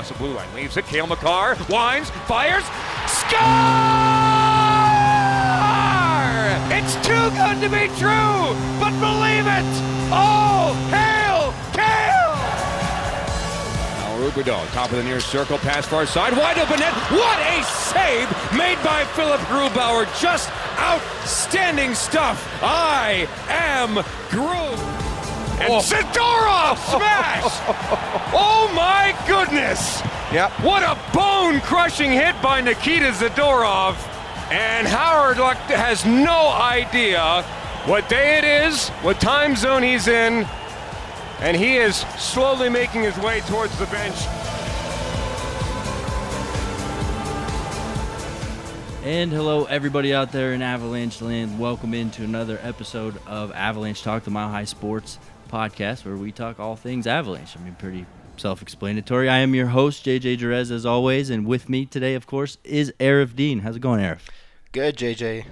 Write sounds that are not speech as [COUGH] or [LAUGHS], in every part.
across the blue line. Leaves it. Cale Makar winds, fires, score! It's too good to be true, but believe it! Oh, hail Cale! Now Rubido, top of the near circle, pass far side, wide open net. What a save made by Philip Grubauer! Just outstanding stuff. I am Groove. And oh. Zadorov smash! [LAUGHS] oh my goodness! Yep. What a bone-crushing hit by Nikita Zadorov. And Howard Luck has no idea what day it is, what time zone he's in, and he is slowly making his way towards the bench. And hello, everybody out there in Avalanche land. Welcome into another episode of Avalanche Talk, the Mile High Sports podcast, where we talk all things Avalanche. I mean, pretty self explanatory. I am your host, JJ Jerez, as always. And with me today, of course, is Arif Dean. How's it going, Arif? Good, JJ.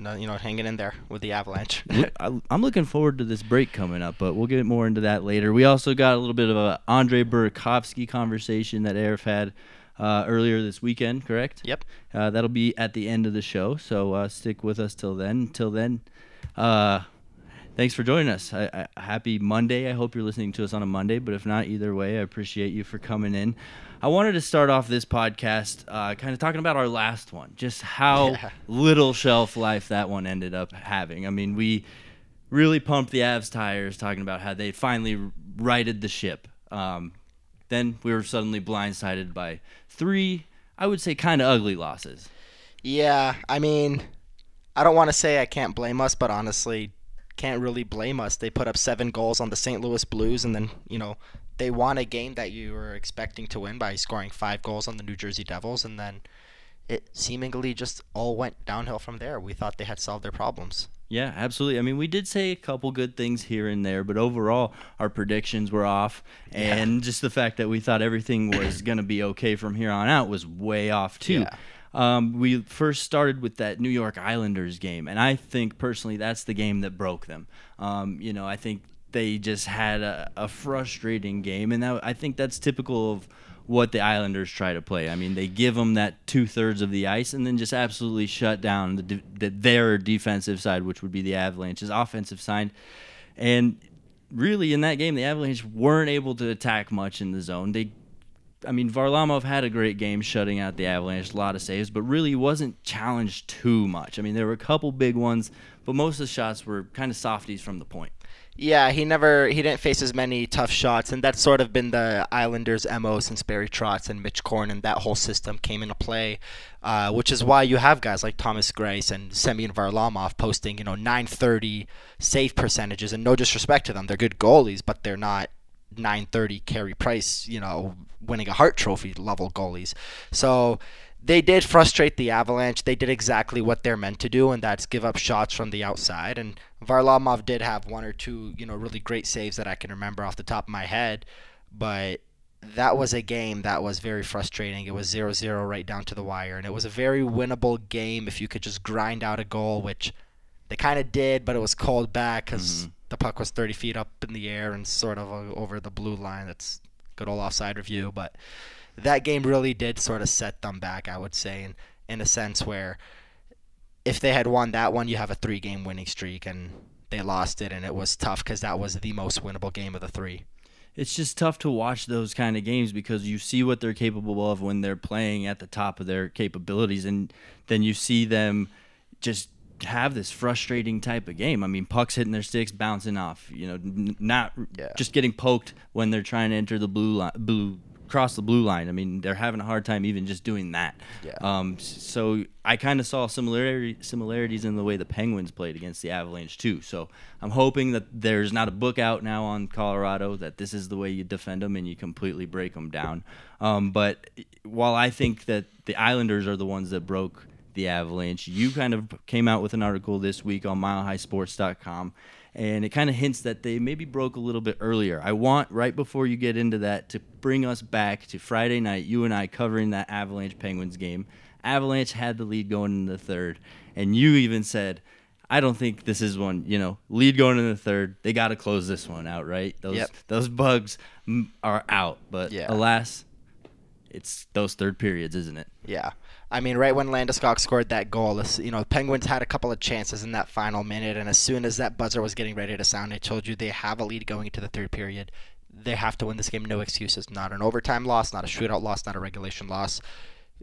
No, you know, hanging in there with the Avalanche. [LAUGHS] I'm looking forward to this break coming up, but we'll get more into that later. We also got a little bit of a Andre Burakovsky conversation that Arif had uh, earlier this weekend, correct? Yep. Uh, that'll be at the end of the show, so uh, stick with us till then. Till then, uh, thanks for joining us. I, I, happy Monday. I hope you're listening to us on a Monday, but if not, either way, I appreciate you for coming in. I wanted to start off this podcast uh, kind of talking about our last one, just how yeah. little shelf life that one ended up having. I mean, we really pumped the Avs tires talking about how they finally righted the ship. Um, then we were suddenly blindsided by three, I would say, kind of ugly losses. Yeah, I mean, I don't want to say I can't blame us, but honestly, can't really blame us. They put up seven goals on the St. Louis Blues, and then you know they won a game that you were expecting to win by scoring five goals on the New Jersey Devils, and then it seemingly just all went downhill from there. We thought they had solved their problems. Yeah, absolutely. I mean, we did say a couple good things here and there, but overall, our predictions were off, and yeah. just the fact that we thought everything was going to be okay from here on out was way off too. Yeah. Um, we first started with that New York Islanders game, and I think personally that's the game that broke them. Um, you know, I think they just had a, a frustrating game, and that, I think that's typical of what the Islanders try to play. I mean, they give them that two thirds of the ice and then just absolutely shut down the, the, their defensive side, which would be the Avalanche's offensive side. And really, in that game, the Avalanche weren't able to attack much in the zone. They, I mean, Varlamov had a great game shutting out the Avalanche, a lot of saves, but really wasn't challenged too much. I mean, there were a couple big ones, but most of the shots were kind of softies from the point. Yeah, he never he didn't face as many tough shots, and that's sort of been the Islanders' mo since Barry Trotz and Mitch Korn and that whole system came into play, uh, which is why you have guys like Thomas Greiss and Semyon Varlamov posting you know 930 save percentages, and no disrespect to them, they're good goalies, but they're not 930 Carey Price, you know, winning a Hart Trophy level goalies. So they did frustrate the Avalanche. They did exactly what they're meant to do, and that's give up shots from the outside. And Varlamov did have one or two, you know, really great saves that I can remember off the top of my head. But that was a game that was very frustrating. It was 0-0 right down to the wire, and it was a very winnable game if you could just grind out a goal, which they kind of did, but it was called back because mm-hmm. the puck was 30 feet up in the air and sort of over the blue line. That's good old offside review, but that game really did sort of set them back, I would say, in, in a sense where if they had won that one, you have a three game winning streak, and they lost it, and it was tough because that was the most winnable game of the three. It's just tough to watch those kind of games because you see what they're capable of when they're playing at the top of their capabilities, and then you see them just have this frustrating type of game. I mean, pucks hitting their sticks, bouncing off. You know, n- not yeah. just getting poked when they're trying to enter the blue line, blue cross the blue line. I mean, they're having a hard time even just doing that. Yeah. Um, so I kind of saw similarity similarities in the way the Penguins played against the Avalanche too. So I'm hoping that there's not a book out now on Colorado that this is the way you defend them and you completely break them down. Um, but while I think that the Islanders are the ones that broke the Avalanche, you kind of came out with an article this week on MileHighSports.com and it kind of hints that they maybe broke a little bit earlier. I want right before you get into that to bring us back to Friday night, you and I covering that Avalanche Penguins game. Avalanche had the lead going in the third, and you even said, I don't think this is one, you know, lead going in the third. They got to close this one out, right? Those yep. those bugs are out, but yeah. alas, it's those third periods, isn't it? Yeah. I mean, right when Landeskog scored that goal, you know, the Penguins had a couple of chances in that final minute, and as soon as that buzzer was getting ready to sound, I told you they have a lead going into the third period. They have to win this game, no excuses. Not an overtime loss, not a shootout loss, not a regulation loss.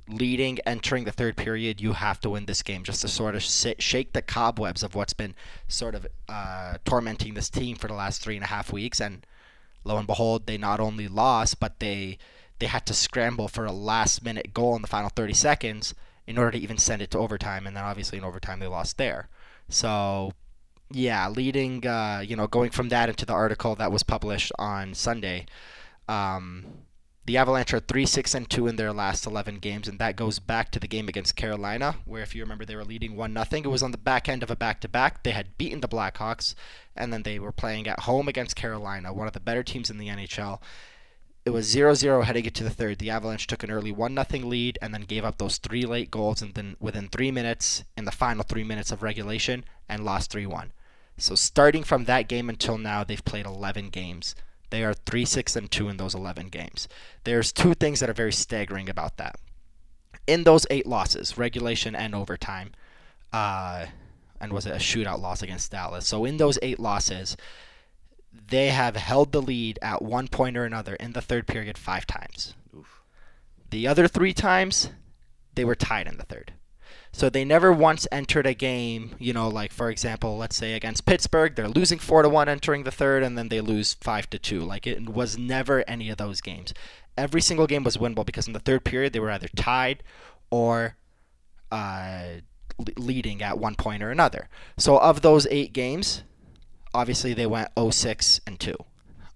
Leading, entering the third period, you have to win this game just to sort of sit, shake the cobwebs of what's been sort of uh, tormenting this team for the last three and a half weeks. And lo and behold, they not only lost, but they they had to scramble for a last minute goal in the final 30 seconds in order to even send it to overtime. And then obviously in overtime they lost there. So yeah, leading, uh, you know, going from that into the article that was published on Sunday. Um, the Avalanche are three, six, and two in their last eleven games, and that goes back to the game against Carolina, where if you remember they were leading one nothing. It was on the back end of a back-to-back. They had beaten the Blackhawks, and then they were playing at home against Carolina, one of the better teams in the NHL. It was 0-0 heading into the third. The Avalanche took an early one nothing lead, and then gave up those three late goals, and then within three minutes, in the final three minutes of regulation, and lost three-one. So starting from that game until now, they've played 11 games. They are 3 6 and 2 in those 11 games. There's two things that are very staggering about that. In those eight losses, regulation and overtime, uh, and was it a shootout loss against Dallas? So in those eight losses, they have held the lead at one point or another in the third period five times. The other three times, they were tied in the third. So they never once entered a game, you know, like for example, let's say against Pittsburgh, they're losing 4 to 1 entering the third and then they lose 5 to 2. Like it was never any of those games. Every single game was winnable because in the third period they were either tied or uh, leading at one point or another. So of those 8 games, obviously they went 06 and 2.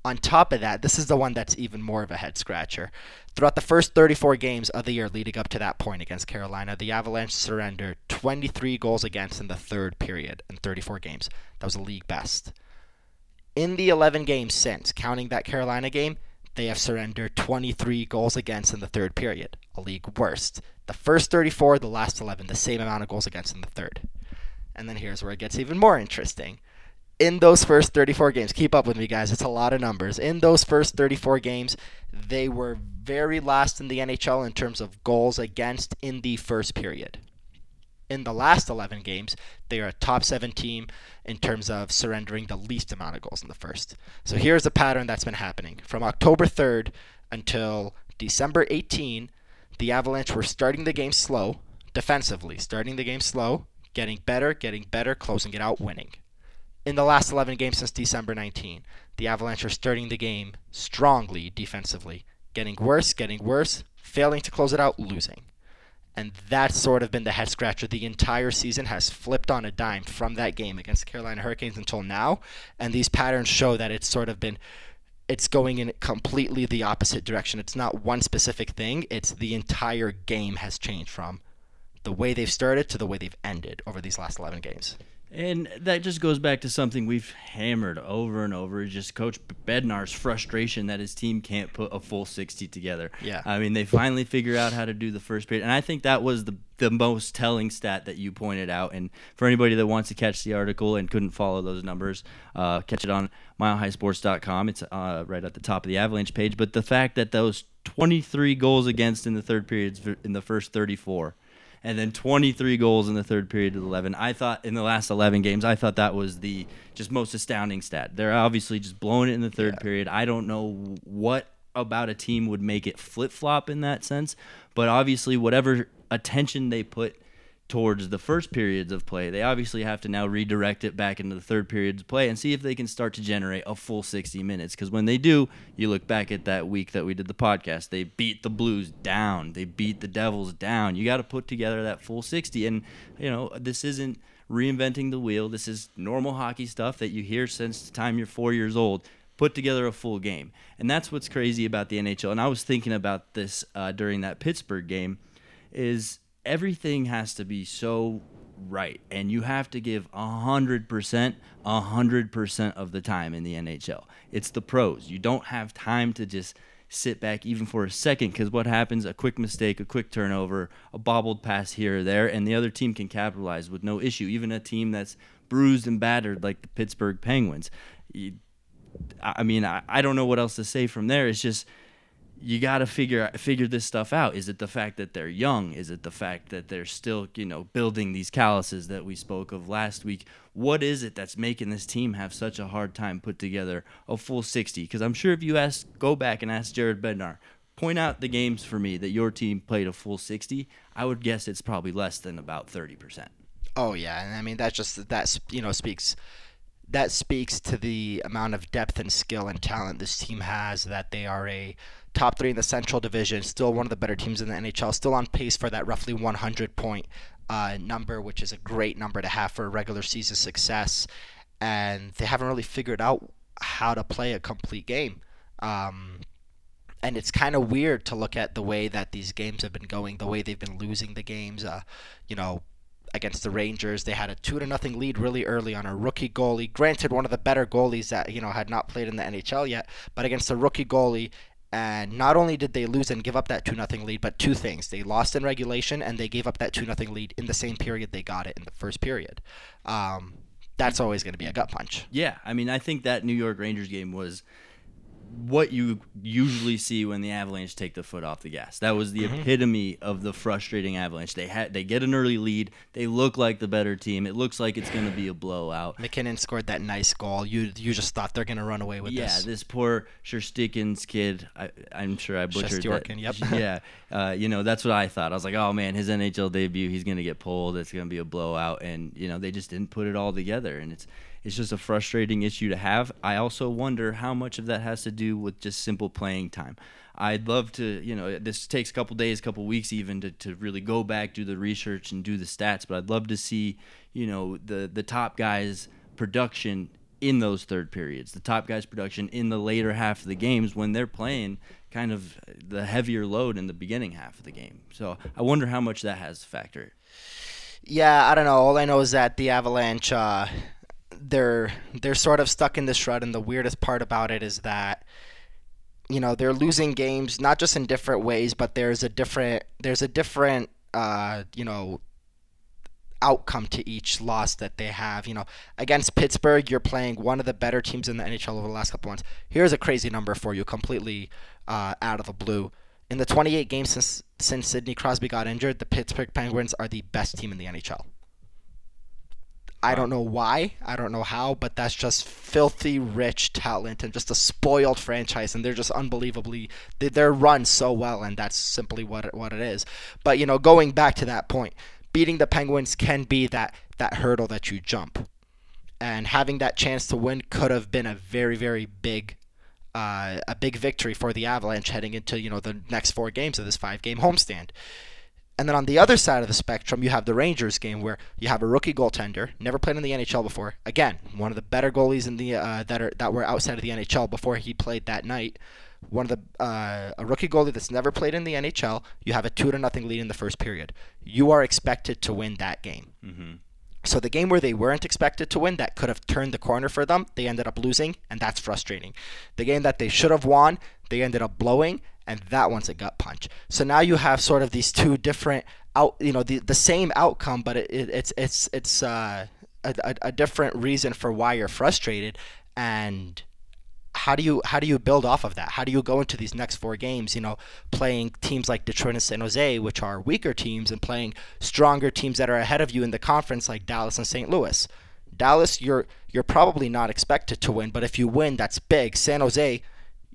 On top of that, this is the one that's even more of a head scratcher. Throughout the first 34 games of the year leading up to that point against Carolina, the Avalanche surrendered 23 goals against in the third period in 34 games. That was a league best. In the 11 games since, counting that Carolina game, they have surrendered 23 goals against in the third period, a league worst. The first 34, the last 11, the same amount of goals against in the third. And then here's where it gets even more interesting in those first 34 games, keep up with me, guys. It's a lot of numbers. In those first 34 games, they were very last in the NHL in terms of goals against in the first period. In the last 11 games, they are a top seven team in terms of surrendering the least amount of goals in the first. So here's a pattern that's been happening. From October 3rd until December 18, the Avalanche were starting the game slow, defensively, starting the game slow, getting better, getting better, closing it out, winning in the last 11 games since December 19. The Avalanche are starting the game strongly defensively, getting worse, getting worse, failing to close it out, losing. And that's sort of been the head scratcher. The entire season has flipped on a dime from that game against the Carolina Hurricanes until now. And these patterns show that it's sort of been it's going in completely the opposite direction. It's not one specific thing, it's the entire game has changed from the way they've started to the way they've ended over these last 11 games. And that just goes back to something we've hammered over and over. Just Coach Bednar's frustration that his team can't put a full 60 together. Yeah. I mean, they finally figure out how to do the first period. And I think that was the, the most telling stat that you pointed out. And for anybody that wants to catch the article and couldn't follow those numbers, uh, catch it on milehighsports.com. It's uh, right at the top of the Avalanche page. But the fact that those 23 goals against in the third periods in the first 34 and then 23 goals in the third period of 11. I thought in the last 11 games, I thought that was the just most astounding stat. They're obviously just blowing it in the third Yeah. period. I don't know what about a team would make it flip flop in that sense, but obviously, whatever attention they put towards the first periods of play, they obviously have to now redirect it back into the third periods of play and see if they can start to generate a full 60 minutes. Because when they do, you look back at that week that we did the podcast, they beat the Blues down, they beat the Devils down. You got to put together that full 60. And, you know, this isn't reinventing the wheel, this is normal hockey stuff that you hear since the time you're four years old. Put together a full game. And that's what's crazy about the NHL. And I was thinking about this uh, during that Pittsburgh game is everything has to be so right and you have to give 100% 100% of the time in the NHL it's the pros. You don't have time to just sit back even for a second because what happens? A quick mistake a quick turnover a bobbled pass here or there and the other team can capitalize with no issue. Even a team that's bruised and battered like the pittsburgh penguins. I I mean I, I don't know what else to say from there. It's just you got to figure figure this stuff out. Is it the fact that they're young? Is it the fact that they're still, you know, building these calluses that we spoke of last week? What is it that's making this team have such a hard time put together a full 60? Because I'm sure if you ask, go back and ask Jared Bednar, point out the games for me that your team played a full 60, I would guess it's probably less than about 30%. Oh yeah, and I mean that just that you know speaks that speaks to the amount of depth and skill and talent this team has that they are a top three in the Central Division, still one of the better teams in the NHL, still on pace for that roughly 100 point uh, number, which is a great number to have for a regular season success. And they haven't really figured out how to play a complete game. Um, and it's kind of weird to look at the way that these games have been going, the way they've been losing the games. Uh, you know, against the Rangers, they had a two to nothing lead really early on a rookie goalie. Granted, one of the better goalies that you know had not played in the NHL yet, but against a rookie goalie, and not only did they lose and give up that 2 0 lead, but two things. They lost in regulation and they gave up that 2 0 lead in the same period they got it in the first period. Um, that's always going to be a gut punch. Yeah. I mean, I think that New York Rangers game was what you usually see when the Avalanche take the foot off the gas. That was the mm-hmm. epitome of the frustrating Avalanche. They had they get an early lead. They look like the better team. It looks like it's going to be a blowout. MacKinnon scored that nice goal. You you just thought they're going to run away with yeah, this. Yeah, this poor Shesterkin's kid. I, am sure I butchered Shesterkin, that. Yep. [LAUGHS] yeah, uh, you know that's what I thought. I was like, oh man, his NHL debut, he's going to get pulled. It's going to be a blowout, and you know they just didn't put it all together, and it's it's just a frustrating issue to have. I also wonder how much of that has to do with just simple playing time. I'd love to, you know, this takes a couple days, a couple weeks even to, to really go back, do the research and do the stats, but I'd love to see, you know, the, the top guys' production in those third periods, the top guys' production in the later half of the games when they're playing kind of the heavier load in the beginning half of the game. So I wonder how much that has to factor. Yeah, I don't know. All I know is that the Avalanche, uh, they're they're sort of stuck in this rut, and the weirdest part about it is that you know they're losing games not just in different ways, but there's a different there's a different uh, you know outcome to each loss that they have. You know, against Pittsburgh, you're playing one of the better teams in the NHL over the last couple months. Here's a crazy number for you, completely uh, out of the blue. In the 28 games since since Sidney Crosby got injured, the Pittsburgh Penguins are the best team in the NHL. I don't know why, I don't know how, but that's just filthy rich talent and just a spoiled franchise, and they're just unbelievably they're run so well, and that's simply what it, what it is. But you know, going back to that point, beating the Penguins can be that that hurdle that you jump, and having that chance to win could have been a very very big. Uh, a big victory for the Avalanche heading into you know the next four games of this five game homestand. And then on the other side of the spectrum, you have the Rangers game where you have a rookie goaltender, never played in the NHL before. Again, one of the better goalies in the uh, that are that were outside of the NHL before he played that night. One of the uh, a rookie goalie that's never played in the NHL. You have a two to nothing lead in the first period. You are expected to win that game. Mm-hmm. So the game where they weren't expected to win, that could have turned the corner for them, they ended up losing, and that's frustrating. The game that they should have won, they ended up blowing, and that one's a gut punch. So now you have sort of these two different out, you know, the the same outcome, but it, it, it's it's it's uh, a, a, a different reason for why you're frustrated, and how do you how do you build off of that? How do you go into these next four games? You know, playing teams like Detroit and San Jose, which are weaker teams, and playing stronger teams that are ahead of you in the conference, like Dallas and St. Louis. Dallas, you're you're probably not expected to win, but if you win, that's big. San Jose,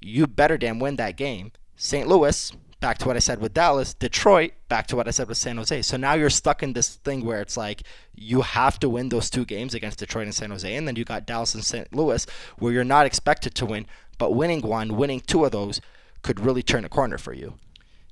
you better damn win that game. St. Louis, back to what I said with Dallas. Detroit, back to what I said with San Jose. So now you're stuck in this thing where it's like you have to win those two games against Detroit and San Jose, and then you got Dallas and St. Louis where you're not expected to win, but winning one, winning two of those could really turn a corner for you.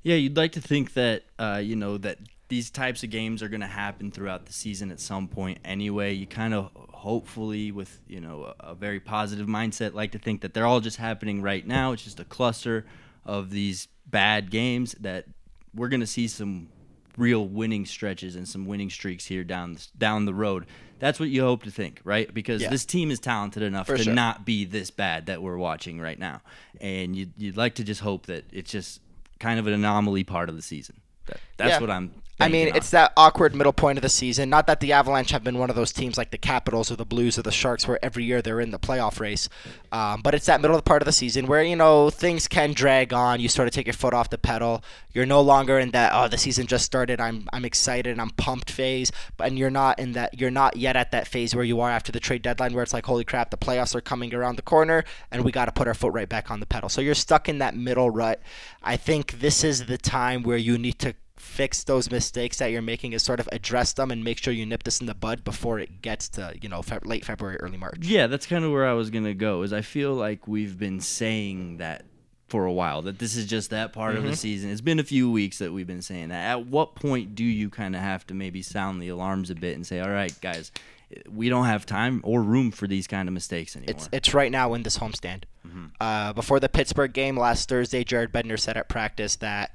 Yeah, you'd like to think that uh, you know that these types of games are going to happen throughout the season at some point anyway. You kind of hopefully with you know a, a very positive mindset like to think that they're all just happening right now. It's just a cluster of these bad games that we're going to see some real winning stretches and some winning streaks here down down the road. That's what you hope to think, right? Because yeah. this team is talented enough For to sure. not be this bad that we're watching right now, and you'd, you'd like to just hope that it's just kind of an anomaly part of the season. That, that's yeah. what I'm I mean, banking it's that awkward middle point of the season. Not that the Avalanche have been one of those teams like the Capitals or the Blues or the Sharks where every year they're in the playoff race. Um, but it's that middle of the part of the season where, you know, things can drag on. You sort of take your foot off the pedal. You're no longer in that, oh, the season just started. I'm, I'm excited. I'm pumped phase. But, and you're not in that, you're not yet at that phase where you are after the trade deadline where it's like, holy crap, the playoffs are coming around the corner and we got to put our foot right back on the pedal. So you're stuck in that middle rut. I think this is the time where you need to fix those mistakes that you're making is sort of address them and make sure you nip this in the bud before it gets to you know fe- late February, early March. Yeah, that's kind of where I was gonna go. Is I feel like we've been saying that for a while that this is just that part of the season. It's been a few weeks that we've been saying that. At what point do you kind of have to maybe sound the alarms a bit and say, "All right, guys, we don't have time or room for these kind of mistakes anymore." It's it's right now in this homestand. Uh, before the Pittsburgh game last Thursday, Jared Bednar said at practice that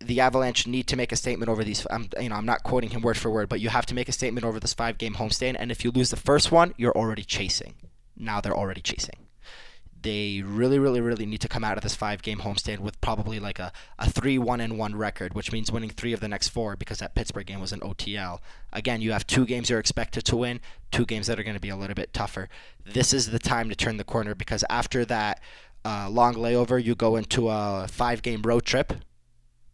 the Avalanche need to make a statement over these. I'm, you know, I'm not quoting him word for word, but you have to make a statement over this five-game homestand. And if you lose the first one, you're already chasing. Now they're already chasing. They really, really, really need to come out of this five-game homestand with probably like a, a three-one and one record, which means winning three of the next four because that Pittsburgh game was an OTL. Again, you have two games you're expected to win, two games that are going to be a little bit tougher. This is the time to turn the corner because after that uh, long layover, you go into a five-game road trip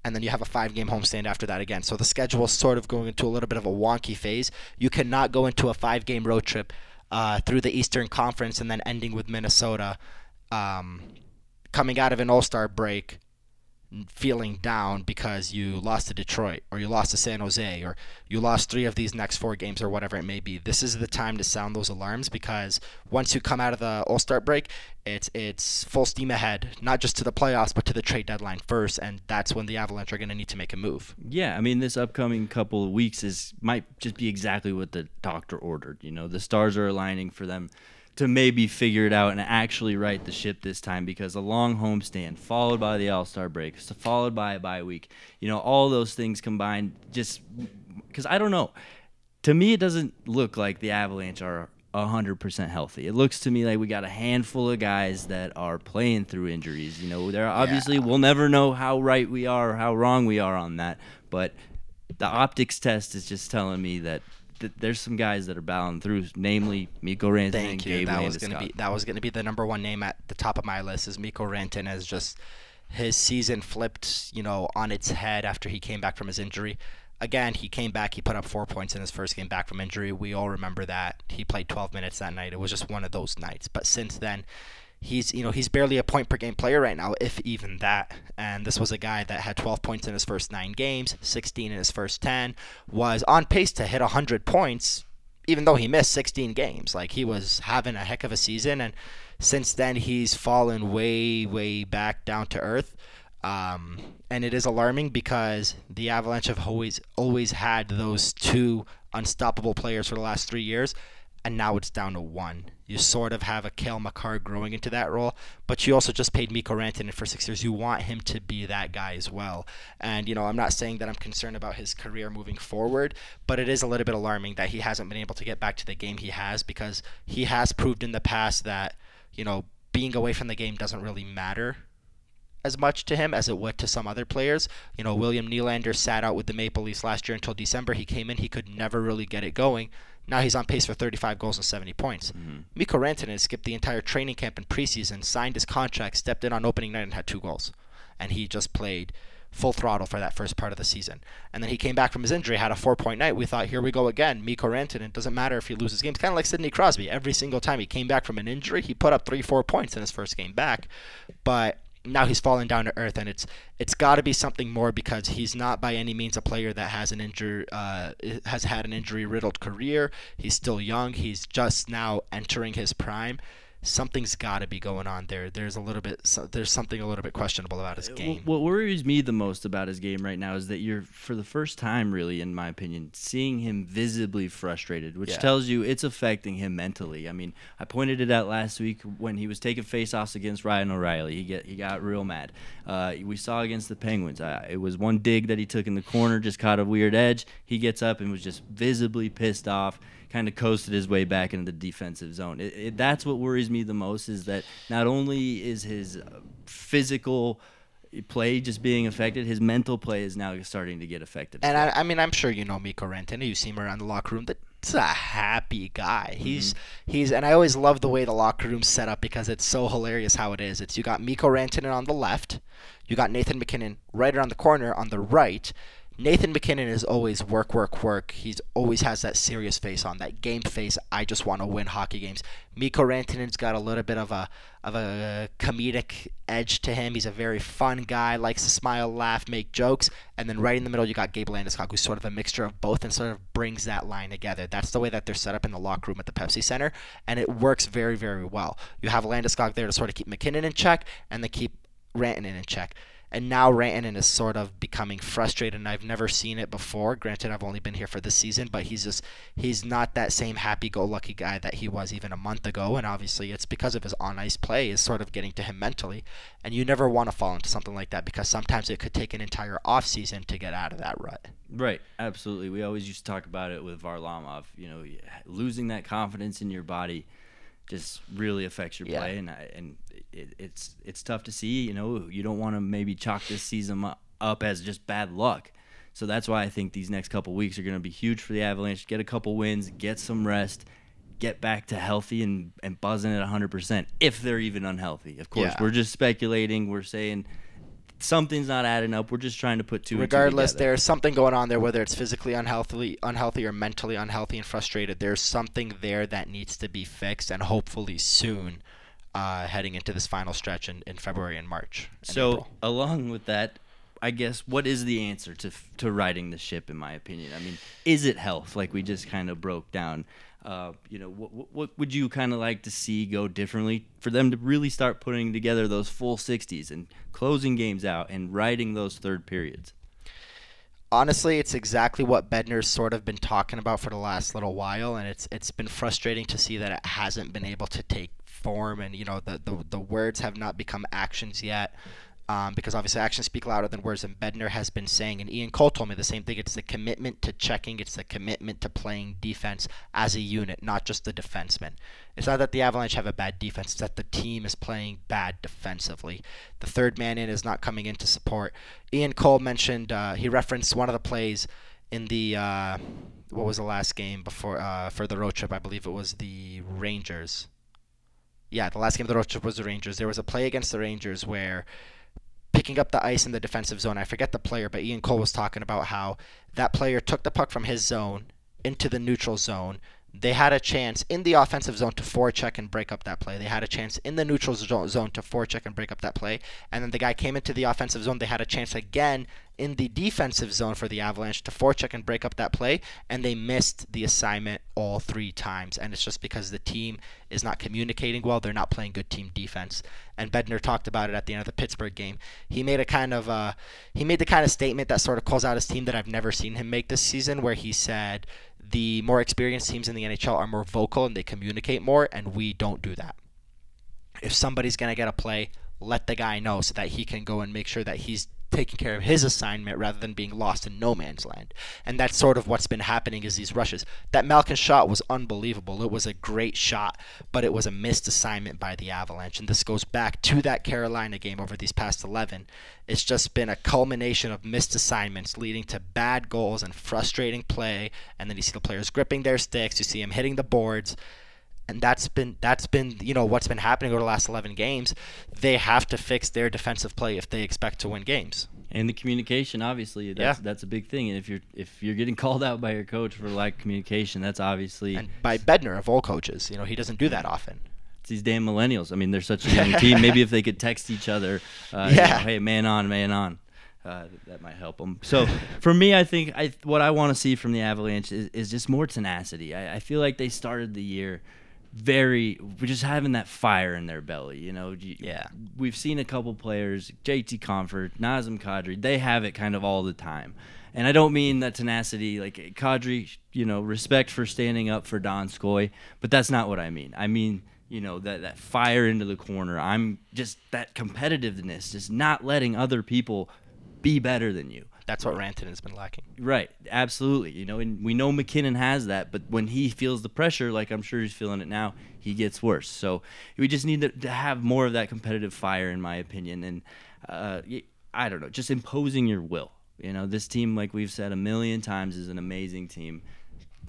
and then you have a five game homestand after that again. So the schedule is sort of going into a little bit of a wonky phase. You cannot go into a five game road trip uh, through the Eastern Conference and then ending with Minnesota, um, coming out of an All Star break, feeling down because you lost to Detroit or you lost to San Jose or you lost three of these next four games or whatever it may be. This is the time to sound those alarms because once you come out of the All Star break, it's it's full steam ahead, not just to the playoffs but to the trade deadline first, and that's when the Avalanche are going to need to make a move. Yeah, I mean, this upcoming couple of weeks is might just be exactly what the doctor ordered. You know, the stars are aligning for them to maybe figure it out and actually right the ship this time because a long homestand followed by the All Star break, followed by a bye week. You know, all those things combined, just because I don't know. To me, it doesn't look like the Avalanche are 100% healthy. It looks to me like we got a handful of guys that are playing through injuries. You know, there obviously we'll never know how right we are or how wrong we are on that, but the optics test is just telling me that th- there's some guys that are battling through, namely Mikko Rantanen and Thank you. Gabe That was going to be that was going to be the number one name at the top of my list. Is Mikko Rantanen as just his season flipped, you know, on its head after he came back from his injury. Again, he came back. He put up four points in his first game back from injury. We all remember that he played 12 minutes that night. It was just one of those nights. But since then, he's you know he's barely a point per game player right now, if even that. And this was a guy that had 12 points in his first nine games, 16 in his first 10, was on pace to hit 100 points even though he missed 16 games, like he was having a heck of a season, and since then he's fallen way, way back down to earth. Um, and it is alarming because the Avalanche have always, always had those two unstoppable players for the last three years, and now it's down to one. You sort of have a Cale Makar growing into that role, but you also just paid Mikko Rantanen for six years. You want him to be that guy as well. And you know, I'm not saying that I'm concerned about his career moving forward, but it is a little bit alarming that he hasn't been able to get back to the game he has because he has proved in the past that you know being away from the game doesn't really matter as much to him as it would to some other players. You know, William Nylander sat out with the Maple Leafs last year until December. He came in, he could never really get it going. Now he's on pace for 35 goals and 70 points. Mm-hmm. Mikko Rantanen skipped the entire training camp and preseason, signed his contract, stepped in on opening night and had two goals. And he just played full throttle for that first part of the season. And then he came back from his injury, had a four-point night. We thought, here we go again. Mikko Rantanen doesn't matter if he loses games. Kind of like Sidney Crosby. Every single time he came back from an injury, he put up three, four points in his first game back. But now he's fallen down to earth, and it's it's got to be something more because he's not by any means a player that has an injury uh, has had an injury riddled career. He's still young. He's just now entering his prime. Something's got to be going on there. There's a little bit. So, there's something a little bit questionable about his game. What worries me the most about his game right now is that you're, for the first time, really, in my opinion, seeing him visibly frustrated, which Yeah. tells you it's affecting him mentally. I mean, I pointed it out last week when he was taking faceoffs against Ryan O'Reilly. He get he got real mad. Uh, we saw against the Penguins. Uh, it was one dig that he took in the corner, just caught a weird edge. He gets up and was just visibly pissed off. Kind of coasted his way back into the defensive zone. It, it, that's what worries me the most is that not only is his uh, physical play just being affected. His mental play is now starting to get affected. And I, I mean, I'm sure you know Mikko Rantanen. You see him around the locker room. That's a happy guy. He's Mm-hmm. he's, and I always love the way the locker room's set up because it's so hilarious how it is. It's you got Mikko Rantanen on the left, you got Nathan MacKinnon right around the corner on the right. Nathan MacKinnon is always work, work, work. He's always has that serious face on, that game face. I just want to win hockey games. Mikko Rantanen's got a little bit of a of a comedic edge to him. He's a very fun guy, likes to smile, laugh, make jokes. And then right in the middle, you got Gabe Landeskog, who's sort of a mixture of both and sort of brings that line together. That's the way that they're set up in the locker room at the Pepsi Center, and it works very, very well. You have Landeskog there to sort of keep MacKinnon in check, and they keep Rantanen in check. And now Rantanen is sort of becoming frustrated, and I've never seen it before. Granted, I've only been here for this season, but he's just he's not that same happy-go-lucky guy that he was even a month ago. And obviously, it's because of his on-ice play is sort of getting to him mentally. And you never want to fall into something like that because sometimes it could take an entire off-season to get out of that rut. Right, absolutely. We always used to talk about it with Varlamov. You know, losing that confidence in your body just really affects your Yeah. play, and I, and it, it's it's tough to see. You know, you don't want to maybe chalk this season u- up as just bad luck. So that's why I think these next couple weeks are going to be huge for the Avalanche. Get a couple wins, get some rest, get back to healthy and, and buzzing at 100% if they're even unhealthy. Of course, Yeah. we're just speculating. We're saying something's not adding up. We're just trying to put two Regardless, there's something going on there, whether it's physically unhealthy, unhealthy or mentally unhealthy and frustrated. There's something there that needs to be fixed, and hopefully soon, uh, heading into this final stretch in, in February and March. and So April. along with that, I guess what is the answer to to riding the ship? In my opinion, I mean, is it health? Like we just kind of broke down. Uh, you know, what, what, would you kind of like to see go differently for them to really start putting together those full 60s and closing games out and writing those third periods? honestly, it's exactly what Bednar's sort of been talking about for the last little while, and it's it's been frustrating to see that it hasn't been able to take form, and you know the the, the words have not become actions yet. Um, because obviously actions speak louder than words, and Bednar has been saying, and Ian Cole told me the same thing. It's the commitment to checking, it's the commitment to playing defense as a unit, not just the defenseman. It's not that the Avalanche have a bad defense; it's that the team is playing bad defensively. The third man in is not coming in to support. Ian Cole mentioned uh, he referenced one of the plays in the uh, what was the last game before uh, for the road trip? I believe it was the Rangers. Yeah, the last game of the road trip was the Rangers. There was a play against the Rangers where picking up the ice in the defensive zone. I forget the player, but Ian Cole was talking about how that player took the puck from his zone into the neutral zone. They had a chance in the offensive zone to forecheck and break up that play. They had a chance in the neutral zone to forecheck and break up that play. And then the guy came into the offensive zone. They had a chance again in the defensive zone for the Avalanche to forecheck and break up that play. And they missed the assignment all three times. And it's just because the team is not communicating well. They're not playing good team defense. And Bednar talked about it at the end of the Pittsburgh game. He made a kind of uh, he made the kind of statement that sort of calls out his team that I've never seen him make this season, where he said the more experienced teams in the NHL are more vocal and they communicate more, and we don't do that. If somebody's gonna get a play, let the guy know so that he can go and make sure that he's taking care of his assignment rather than being lost in no man's land. And that's sort of what's been happening is these rushes. That Malkin shot was unbelievable. It was a great shot, but it was a missed assignment by the Avalanche. And this goes back to that Carolina game over these past 11. It's just been a culmination of missed assignments leading to bad goals and frustrating play. And then you see the players gripping their sticks, you see them hitting the boards and that's been that's been you know what's been happening over the last 11 games they have to fix their defensive play if they expect to win games And the communication, obviously, that's Yeah. that's a big thing. And if you're if you're getting [LAUGHS] called out by your coach for lack of communication, that's obviously and by bednar of all coaches you know he doesn't do that often it's these damn millennials. I mean, they're such a young [LAUGHS] team. Maybe if they could text each other, uh, you Yeah. know, hey, man on, man on, uh, that might help them. So for me, I think I what I want to see from the Avalanche is, is just more tenacity. I, I feel like they started the year very we're just having that fire in their belly you know Yeah. we've seen a couple players jt compher nazem kadri they have it kind of all the time. And i don't mean that tenacity like kadri you know respect for standing up for Landeskog but that's not what i mean. I mean you know that, that fire into the corner. I'm just that competitiveness just not letting other people be better than you that's what rantanen has been lacking Right, absolutely. You know, and we know MacKinnon has that, but when he feels the pressure, like I'm sure he's feeling it now, he gets worse. So we just need to, to have more of that competitive fire, in my opinion. And uh, I don't know, just imposing your will. You know, this team, like we've said a million times, is an amazing team.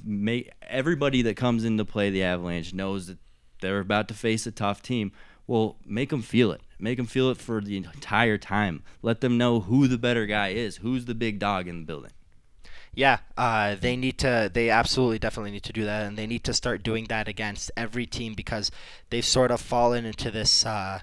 May, everybody that comes into play the Avalanche knows that they're about to face a tough team. Well, make them feel it. Make them feel it for the entire time. Let them know who the better guy is, who's the big dog in the building. Yeah, uh, they need to. They absolutely, definitely need to do that, and they need to start doing that against every team because they've sort of fallen into this. Uh,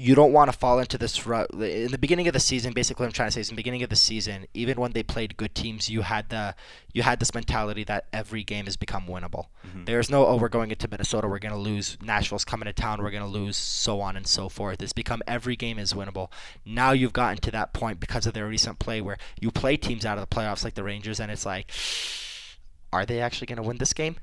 you don't want to fall into this rut. In the beginning of the season, basically, what I'm trying to say is, in the beginning of the season, even when they played good teams, you had the you had this mentality that every game has become winnable. Mm-hmm. There's no, oh, we're going into Minnesota, we're going to lose. Nashville's coming to town, we're going to lose, so on and so forth. It's become every game is winnable. Now you've gotten to that point because of their recent play where you play teams out of the playoffs like the Rangers, and it's like, are they actually going to win this game?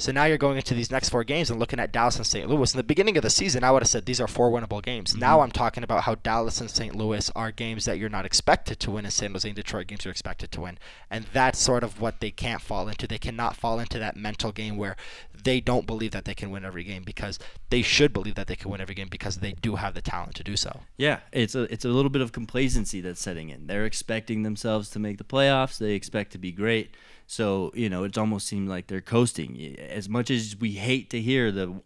So now you're going into these next four games and looking at Dallas and St. Louis. In the beginning of the season, I would have said these are four winnable games. Mm-hmm. Now I'm talking about how Dallas and St. Louis are games that you're not expected to win, and St. Louis and Detroit games you're expected to win. And that's sort of what they can't fall into. They cannot fall into that mental game where they don't believe that they can win every game because they should believe that they can win every game because they do have the talent to do so. Yeah, it's a it's a little bit of complacency that's setting in. They're expecting themselves to make the playoffs. They expect to be great so, you know, it's almost seemed like they're coasting. As much as we hate to hear the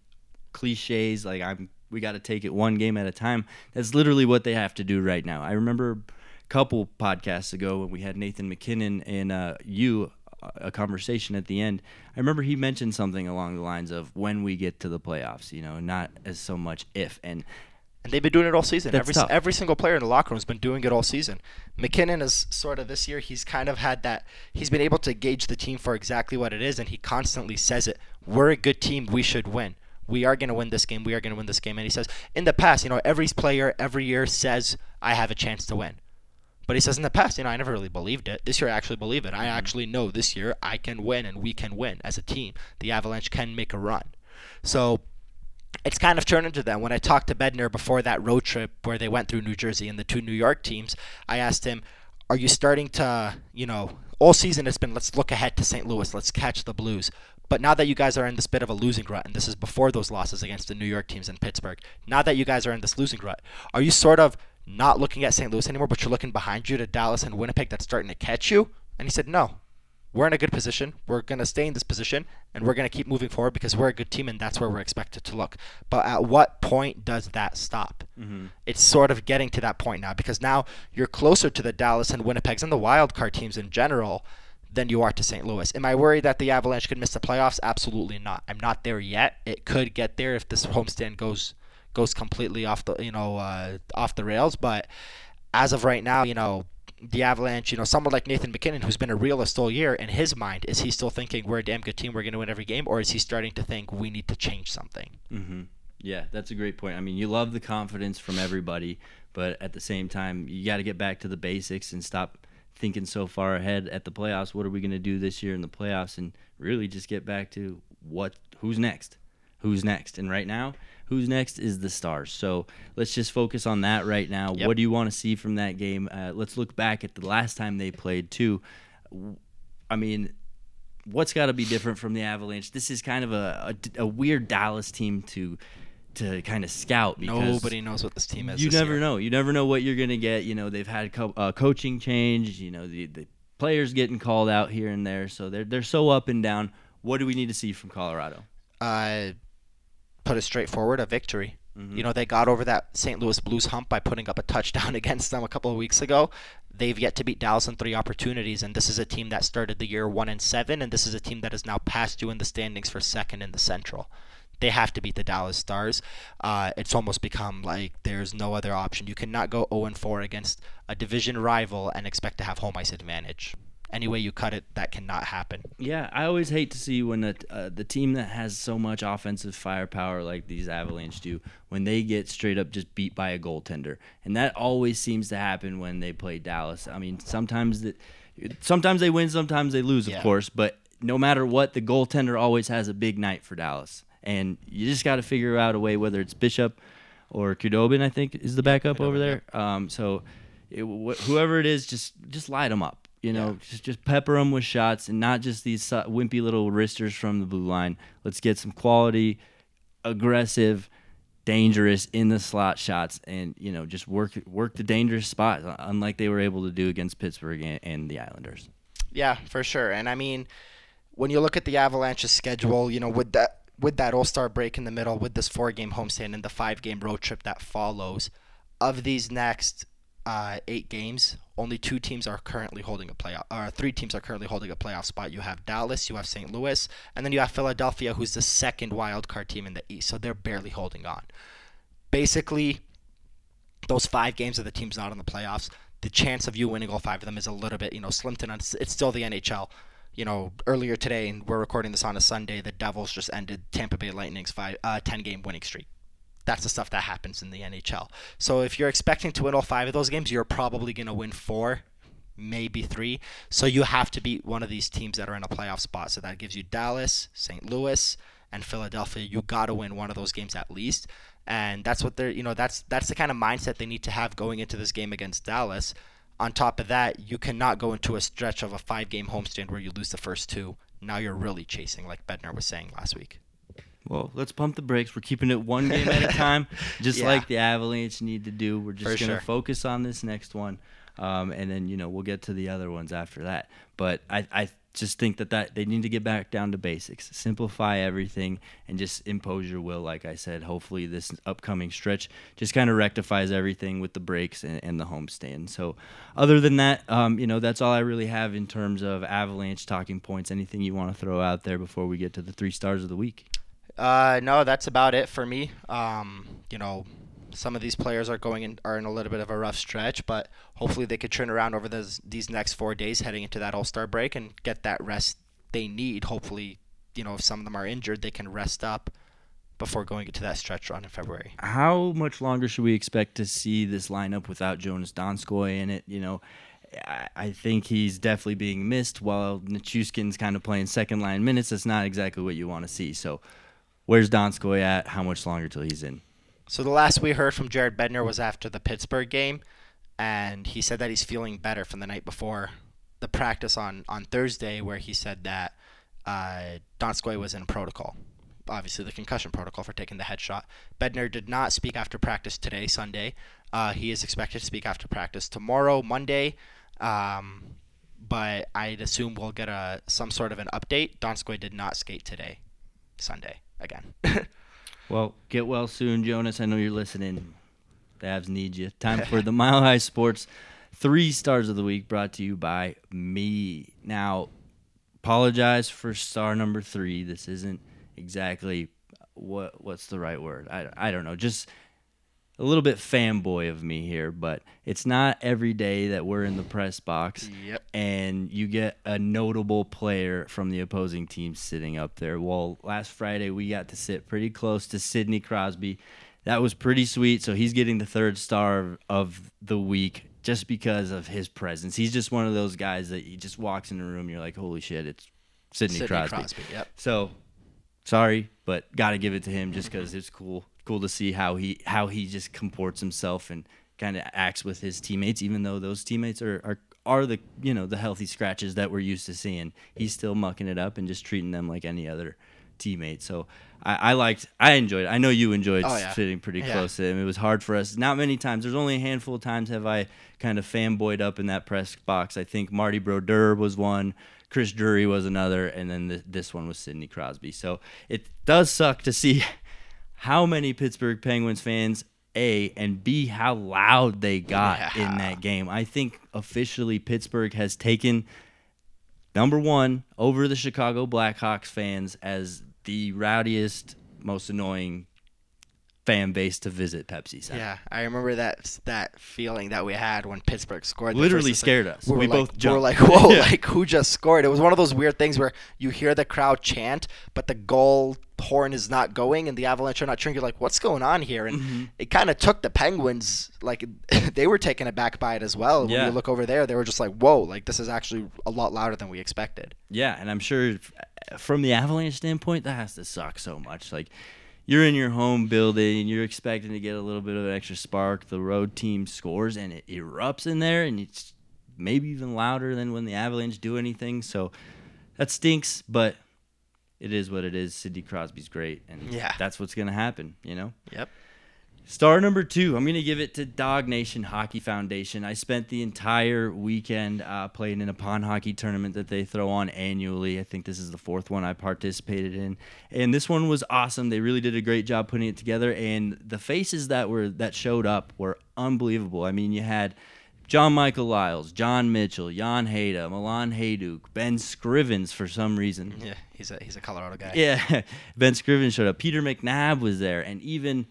cliches like I'm we got to take it one game at a time, that's literally what they have to do right now. I remember a couple podcasts ago when we had Nathan MacKinnon and uh, you a conversation at the end. I remember he mentioned something along the lines of when we get to the playoffs, you know, not as so much if. And and they've been doing it all season. That's every tough. every single player in the locker room has been doing it all season. MacKinnon is sort of this year. He's kind of had that. He's been able to gauge the team for exactly what it is, and he constantly says it. We're a good team. We should win. We are going to win this game. We are going to win this game. And he says, in the past, you know, every player every year says, I have a chance to win. But he says in the past, you know, I never really believed it. This year, I actually believe it. I mm-hmm. actually know this year I can win and we can win as a team. The Avalanche can make a run. So it's kind of turned into that. When I talked to Bednar before that road trip where they went through New Jersey and the two New York teams, I asked him, "Are you starting to, you know, all season it's been let's look ahead to St. Louis, let's catch the Blues." But now that you guys are in this bit of a losing rut, and this is before those losses against the New York teams in Pittsburgh, now that you guys are in this losing rut, are you sort of not looking at St. Louis anymore, but you're looking behind you to Dallas and Winnipeg that's starting to catch you? And he said, no we're in a good position. We're going to stay in this position and we're going to keep moving forward because we're a good team and that's where we're expected to look. But at what point does that stop? Mm-hmm. It's sort of getting to that point now because now you're closer to the Dallas and Winnipegs and the wild card teams in general than you are to St. Louis. Am I worried that the Avalanche could miss the playoffs? Absolutely not. I'm not there yet. It could get there if this homestand goes goes completely off the you know uh, off the rails, but as of right now, you know, the Avalanche, you know, someone like Nathan MacKinnon, who's been a realist all year, in his mind, is he still thinking we're a damn good team, we're going to win every game, or is he starting to think we need to change something? Mm-hmm. Yeah, that's a great point. I mean, you love the confidence from everybody, but at the same time, you got to get back to the basics and stop thinking so far ahead at the playoffs. What are we going to do this year in the playoffs, and really just get back to what who's next, who's next, and right now Who's next is the Stars. So let's just focus on that right now. Yep. What do you want to see from that game? Uh, let's look back at the last time they played too. I mean, what's got to be different from the Avalanche? This is kind of a, a, a weird Dallas team to to kind of scout because nobody knows what this team is. You never year. know. You never know what you're gonna get. You know, they've had co- uh, coaching change. You know, the the players getting called out here and there, so they're they're so up and down. What do we need to see from Colorado? Uh, put it straightforward, a victory. Mm-hmm. You know, they got over that St. Louis Blues hump by putting up a touchdown [LAUGHS] against them a couple of weeks ago. They've yet to beat Dallas in three opportunities, and this is a team that started the year one and seven, and this is a team that is now past you in the standings for second in the Central. They have to beat the Dallas Stars. Uh, it's almost become like there's no other option. You cannot go 0 4 against a division rival and expect to have home ice advantage any way you cut it, that cannot happen. Yeah, I always hate to see when a, uh, the team that has so much offensive firepower like these Avalanche do, when they get straight up just beat by a goaltender, and that always seems to happen when they play Dallas. I mean, sometimes that, sometimes they win, sometimes they lose, of yeah. course, but no matter what, the goaltender always has a big night for Dallas, and you just got to figure out a way whether it's Bishop or Khudobin, I think is the backup over there. Um, so. It, wh- whoever it is, just just light them up you know, yeah. just just pepper them with shots and not just these wimpy little wristers from the blue line. Let's get some quality, aggressive, dangerous in the slot shots and you know just work work the dangerous spots uh, unlike they were able to do against Pittsburgh and, and the Islanders. Yeah, for sure. And I mean, when you look at the Avalanche's schedule, you know, with that with that All Star break in the middle, with this four game homestand and the five game road trip that follows, of these next uh, eight games, only two teams are currently holding a playoff, or three teams are currently holding a playoff spot. You have Dallas, you have St. Louis, and then you have Philadelphia, who's the second wild card team in the East. So they're barely holding on. Basically, those five games of the teams not in the playoffs, the chance of you winning all five of them is a little bit, you know, slim to none. It's still the NHL. You know, earlier today, and we're recording this on a Sunday, the Devils just ended Tampa Bay Lightning's five, uh, 10 game winning streak that's the stuff that happens in the NHL. So if you're expecting to win all five of those games, you're probably going to win four, maybe three. So you have to beat one of these teams that are in a playoff spot. So that gives you Dallas, St. Louis, and Philadelphia. You got to win one of those games at least. And that's what they're, you know, that's that's the kind of mindset they need to have going into this game against Dallas. On top of that, you cannot go into a stretch of a five-game homestand where you lose the first two. Now you're really chasing, like Bednar was saying last week. Well, let's pump the brakes. We're keeping it one game at a [LAUGHS] time, just yeah. like the Avalanche need to do. We're just going to sure. focus on this next one, um, and then you know we'll get to the other ones after that. But I, I just think that, that they need to get back down to basics, simplify everything, and just impose your will. Like I said, hopefully this upcoming stretch just kind of rectifies everything with the breaks and, and the homestand. So, other than that, um, you know that's all I really have in terms of Avalanche talking points. Anything you want to throw out there before we get to the three stars of the week? Uh, no, that's about it for me. Um, you know, some of these players are going in are in a little bit of a rough stretch, but hopefully they could turn around over those these next four days heading into that All Star break and get that rest they need. Hopefully, you know, if some of them are injured, they can rest up before going into that stretch run in February. How much longer should we expect to see this lineup without Jonas Donskoi in it? You know, I think he's definitely being missed while Nichushkin's kind of playing second line minutes. That's not exactly what you want to see. So Where's Donskoi at? How much longer till he's in? So the last we heard from Jared Bednar was after the Pittsburgh game, and he said that he's feeling better from the night before the practice on, on Thursday, where he said that uh, Donskoi was in protocol. Obviously, the concussion protocol for taking the headshot. Bednar did not speak after practice today, Sunday. Uh, he is expected to speak after practice tomorrow, Monday. Um, but I'd assume we'll get a some sort of an update. Donskoi did not skate today, Sunday again. [LAUGHS] well, get well soon, Jonas. I know you're listening. The Avs need you. Time for the Mile High Sports three stars of the week brought to you by me. Now, apologize for star number three. This isn't exactly what what's the right word. I, I don't know. Just a little bit fanboy of me here, but it's not every day that we're in the press box yep. and you get a notable player from the opposing team sitting up there. Well, last Friday we got to sit pretty close to Sidney Crosby. That was pretty sweet. So he's getting the third star of the week just because of his presence. He's just one of those guys that he just walks in the room, you're like, holy shit, it's Sidney, Crosby. Crosby yep. So sorry, but got to give it to him just because it's cool cool to see how he how he just comports himself and kind of acts with his teammates, even though those teammates are, are are the you know the healthy scratches that we're used to seeing. He's still mucking it up and just treating them like any other teammate. So I, I liked, I enjoyed. It. I know you enjoyed oh, yeah. sitting pretty yeah. close to him. It was hard for us. Not many times. There's only a handful of times have I kind of fanboyed up in that press box. I think Marty Brodeur was one. Chris Drury was another, and then the, this one was Sidney Crosby. So it does suck to see [LAUGHS] how many Pittsburgh Penguins fans a and B how loud they got yeah. in that game. I think officially Pittsburgh has taken number 1 over the Chicago Blackhawks fans as the rowdiest, most annoying fan base to visit Pepsi Center. Yeah, I remember that that feeling that we had when Pittsburgh scored. Literally scared us. We, we like, both jumped. We were like, "Whoa!" [LAUGHS] yeah. Like who just scored? It was one of those weird things where you hear the crowd chant, but the goal horn is not going, and the Avalanche are not cheering. You're like, "What's going on here?" And mm-hmm. it kind of took the Penguins like [LAUGHS] they were taken aback by it as well. Yeah. When you look over there, they were just like, "Whoa!" Like this is actually a lot louder than we expected. Yeah, and I'm sure from the Avalanche standpoint, that has to suck so much. Like you're in your home building, and you're expecting to get a little bit of an extra spark. The road team scores and it erupts in there, and it's maybe even louder than when the Avalanche do anything. So that stinks, but it is what it is. Sidney Crosby's great, and yeah. that's what's gonna happen. You know. Yep. Star number two, I'm going to give it to Dawg Nation Hockey Foundation. I spent the entire weekend uh, playing in a pond hockey tournament that they throw on annually. I think this is the fourth one I participated in, and this one was awesome. They really did a great job putting it together, and the faces that were that showed up were unbelievable. I mean, you had John Michael Liles, John Mitchell, Jan Hejda, Milan Hejduk, Ben Scrivens for some reason. Yeah, he's a he's a Colorado guy. Yeah, [LAUGHS] Ben Scrivens showed up. Peter McNab was there, and even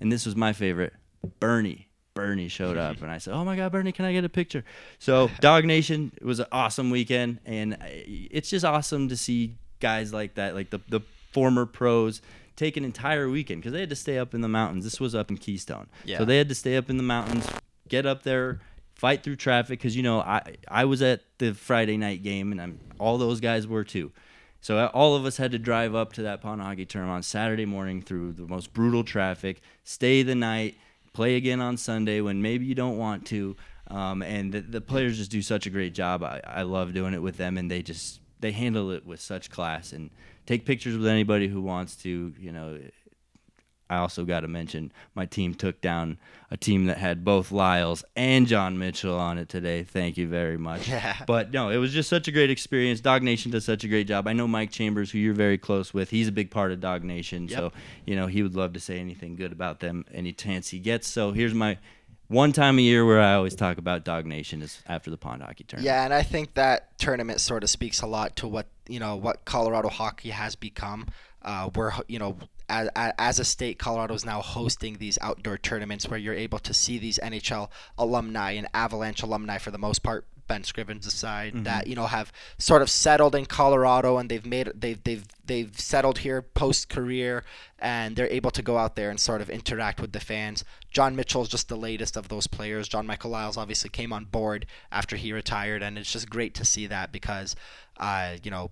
and this was my favorite, Bernie. Bernie showed up, and I said, "Oh my God, Bernie, can I get a picture?" So, [LAUGHS] Dawg Nation it was an awesome weekend, and it's just awesome to see guys like that, like the the former pros, take an entire weekend because they had to stay up in the mountains. This was up in Keystone, Yeah. so they had to stay up in the mountains, get up there, fight through traffic because you know I I was at the Friday night game, and I'm all those guys were too. So uh, all of us had to drive up to that pond hockey tournament on Saturday morning through the most brutal traffic, stay the night, play again on Sunday when maybe you don't want to. Um, and the, the players just do such a great job. I, I love doing it with them, and they just they handle it with such class and take pictures with anybody who wants to. You know, I also got to mention my team took down a team that had both Liles and John Mitchell on it today. Thank you very much. Yeah. [LAUGHS] But no, it was just such a great experience. Dawg Nation does such a great job. I know Mike Chambers, who you're very close with. He's a big part of Dawg Nation, so you know he would love to say anything good about them any chance he gets. So here's my one time a year where I always talk about Dawg Nation is after the pond hockey tournament. Yeah, and I think that tournament sort of speaks a lot to what you know what Colorado hockey has become. Uh, we're you know as, as a state, Colorado is now hosting these outdoor tournaments where you're able to see these NHL alumni and Avalanche alumni for the most part. Ben Scrivens aside, that you know have sort of settled in Colorado and they've made they've they've they've settled here post career and they're able to go out there and sort of interact with the fans. John Mitchell's just the latest of those players. John Michael Liles obviously came on board after he retired, and it's just great to see that because, uh, you know,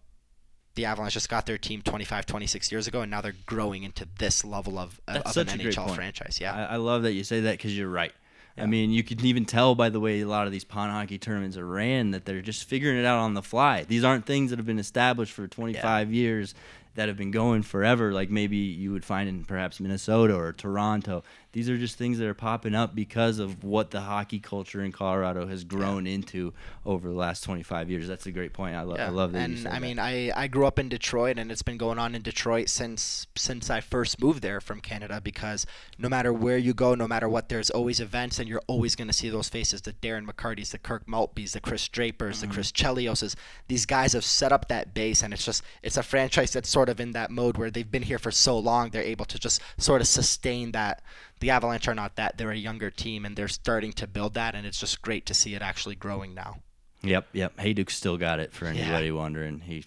the Avalanche just got their team 25, 26 years ago, and now they're growing into this level of, of, of such an NHL franchise. Yeah. I, I love that you say that because you're right. I mean, you can even tell by the way a lot of these pond hockey tournaments are ran that they're just figuring it out on the fly. These aren't things that have been established for 25 years that have been going forever, like maybe you would find in perhaps Minnesota or Toronto. These are just things that are popping up because of what the hockey culture in Colorado has grown into over the last 25 years. That's a great point. I, lo- I love that. And I that. mean, I, I grew up in Detroit, and it's been going on in Detroit since since I first moved there from Canada. Because no matter where you go, no matter what, there's always events, and you're always going to see those faces: the Darren McCartys, the Kirk Maltbys, the Chris Drapers, Mm-hmm. the Chris Chelioses. These guys have set up that base, and it's just it's a franchise that's sort of in that mode where they've been here for so long, they're able to just sort of sustain that. The Avalanche are not that; they're a younger team, and they're starting to build that, and it's just great to see it actually growing now. Yep, yep. Hejduk's still got it for Yeah. anybody wondering. He,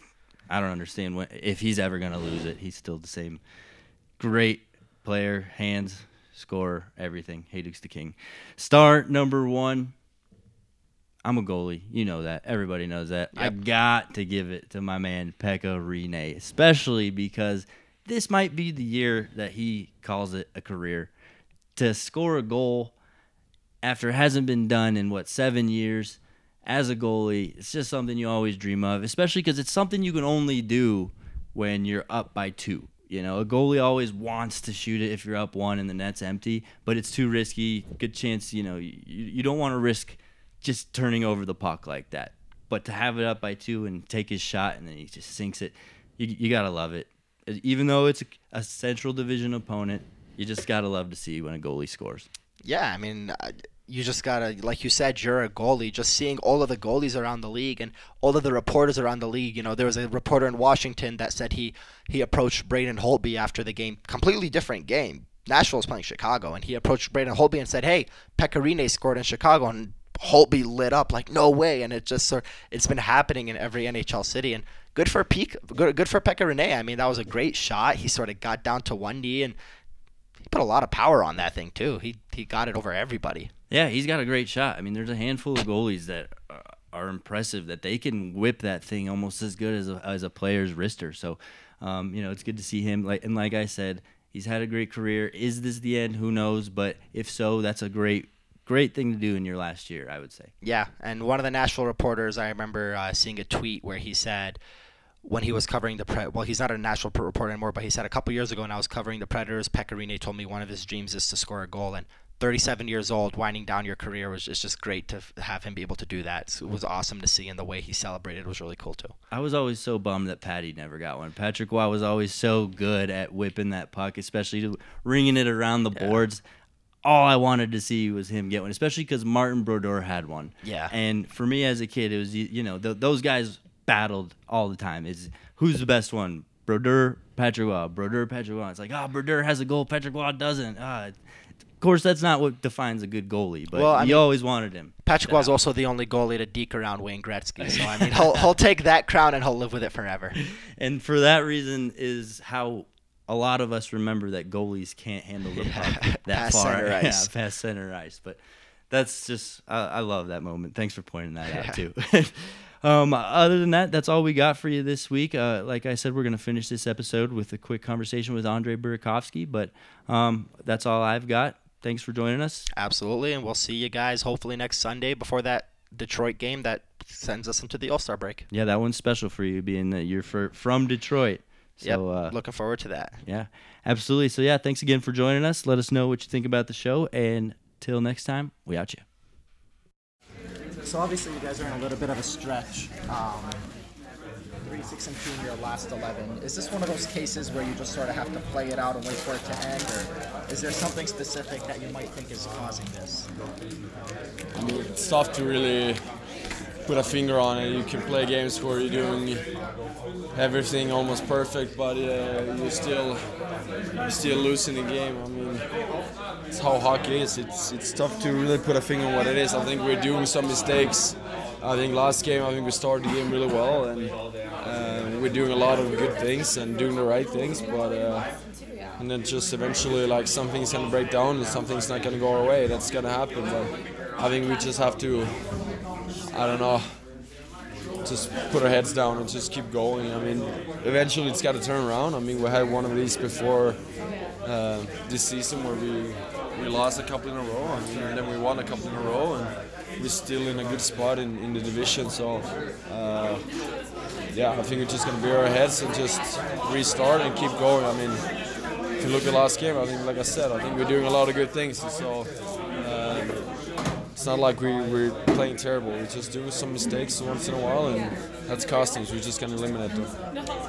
I don't understand when, if he's ever gonna lose it. He's still the same great player, hands, score, everything. Hejduk's the king. Star number one. I'm a goalie. You know that. Everybody knows that. I Yep. got to give it to my man Pekka Rinne, especially because this might be the year that he calls it a career. To score a goal after it hasn't been done in what seven years as a goalie it's just something you always dream of especially because it's something you can only do when you're up by two you know a goalie always wants to shoot it if you're up one and the net's empty but it's too risky good chance you know you, you don't want to risk just turning over the puck like that but to have it up by two and take his shot and then he just sinks it you, you gotta love it even though it's a, a central division opponent you just gotta love to see when a goalie scores Yeah, I mean, uh, you just gotta, like you said, you're a goalie. Just seeing all of the goalies around the league and all of the reporters around the league. You know, there was a reporter in Washington that said he he approached Braden Holtby after the game, completely different game. Nashville was playing Chicago, and he approached Braden Holtby and said, "Hey, Pekka Rinne scored in Chicago," and Holtby lit up like, "No way!" And it just sort, it's been happening in every NHL city, and good for Peak, good good for Pekka Rinne. I mean, that was a great shot. He sort of got down to one knee and he put a lot of power on that thing too. He he got it over everybody. Yeah, he's got a great shot. I mean, there's a handful of goalies that are impressive that they can whip that thing almost as good as a, as a player's wrister. So, um, you know, it's good to see him. Like and like I said, he's had a great career. Is this the end? Who knows? But if so, that's a great great thing to do in your last year. I would say. Yeah, and one of the Nashville reporters, I remember uh, seeing a tweet where he said, when he was covering the pre well he's not a national reporter anymore but he said a couple years ago when I was covering the Predators Pekka Rinne told me one of his dreams is to score a goal and 37 years old winding down your career was it's just great to f- have him be able to do that so it was awesome to see and the way he celebrated was really cool too I was always so bummed that Patty never got one. Patrick Roy was always so good at whipping that puck, especially to ringing it around the boards. All I wanted to see was him get one, especially because Martin Brodeur had one. Yeah. And for me as a kid, it was you know th- those guys battled all the time. Is who's the best one? Brodeur, Patrick Roy, Brodeur, Patrick Roy. It's like ah, Brodeur has a goal, Patrick Roy doesn't. Ah, of course, that's not what defines a good goalie, but Well, I you mean- always wanted him. Patrick was also the only goalie to deke around Wayne Gretzky so I mean [LAUGHS] he'll, he'll take that crown and he'll live with it forever and for that reason is how a lot of us remember that goalies can't handle the puck [LAUGHS] that far center [LAUGHS] yeah, past center ice. But that's just I, I love that moment. Thanks for pointing that out too. [LAUGHS] um, other than that, that's all we got for you this week. Uh, like I said, we're gonna finish this episode with a quick conversation with Andre Burakovsky, but um, that's all I've got. Thanks for joining us. Absolutely, and we'll see you guys hopefully next Sunday before that Detroit game that sends us into the All Star break. Yeah, that one's special for you, being that you're for, from Detroit. So, yep, uh, looking forward to that. Yeah, absolutely. So yeah, thanks again for joining us. Let us know what you think about the show, and till next time, we out you. So obviously you guys are in a little bit of a stretch. Um, three, six, and two in your last eleven. Is this one of those cases where you just sort of have to play it out and wait for it to end, or is there something specific that you might think is causing this? I mean, it's tough to really put a finger on it. You can play games where you're doing everything almost perfect, but uh, you still you're still losing the game. I mean, it's how hockey is. It's it's tough to really put a finger on what it is. I think we're doing some mistakes. I think last game, I think we started the game really well, and uh, we're doing a lot of good things and doing the right things, but. Uh, and then just eventually like something's gonna break down and something's not gonna go our way. That's gonna happen. But I think we just have to, I don't know, just put our heads down and just keep going. I mean, eventually it's got to turn around. I mean, we had one of these before uh, this season where we we lost a couple in a row, I mean, and then we won a couple in a row, and we're still in a good spot in, in the division. So. Uh, yeah, I think we're just gonna bear our heads and just restart and keep going. I mean, if you look at last game, I think, like I said, I think we're doing a lot of good things. So it's not like we, we're playing terrible. We're just do some mistakes once in a while, and that's costing. We're just gonna eliminate them.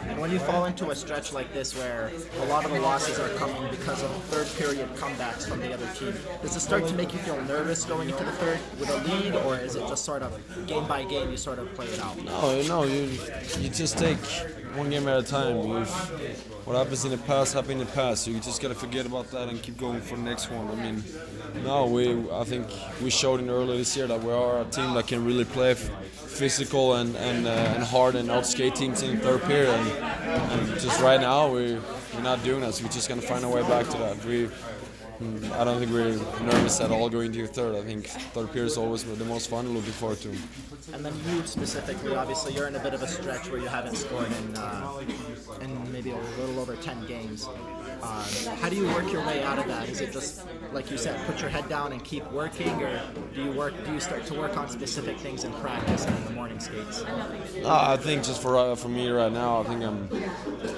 And when you fall into a stretch like this where a lot of the losses are coming because of third period comebacks from the other team, does it start to make you feel nervous going into the third with a lead, or is it just sort of game by game you sort of play it out? No, no, you you just take one game at a time. What happens in the past happened in the past. You just gotta forget about that and keep going for the next one. I mean, no, we I think we showed in earlier this year that we are a team that can really play physical and and, uh, and hard and outskate teams in third period. And, and just right now we we're not doing that. So we're just gonna find our way back to that. We. I don't think we're nervous at all going to the third. I think third period is always the most fun. Looking forward to. And then you specifically, obviously, you're in a bit of a stretch where you haven't scored in, uh, in maybe a little over 10 games. Um, how do you work your way out of that? Is it just, like you said, put your head down and keep working, or do you work? Do you start to work on specific things in practice and in the morning skates? No, I think just for uh, for me right now, I think I'm,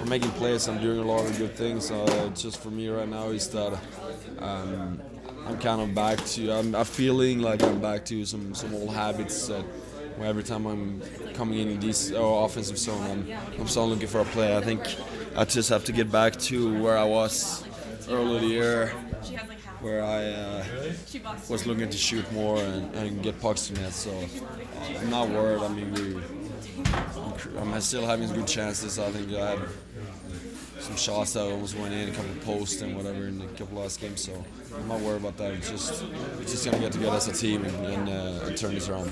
I'm making plays. I'm doing a lot of good things. Uh, just for me right now is that um, I'm kind of back to. I'm, I'm feeling like I'm back to some some old habits that. Every time I'm coming in in this uh, offensive zone, I'm, I'm still looking for a play. I think I just have to get back to where I was earlier the year, where I uh, was looking to shoot more and, and get pucks to net. So uh, I'm not worried. I mean, we I'm still having good chances. I think I had some shots that almost went in, a couple posts and whatever in a couple last games. So I'm not worried about that. It's just we're just gonna get together as a team and, and, uh, and turn this around.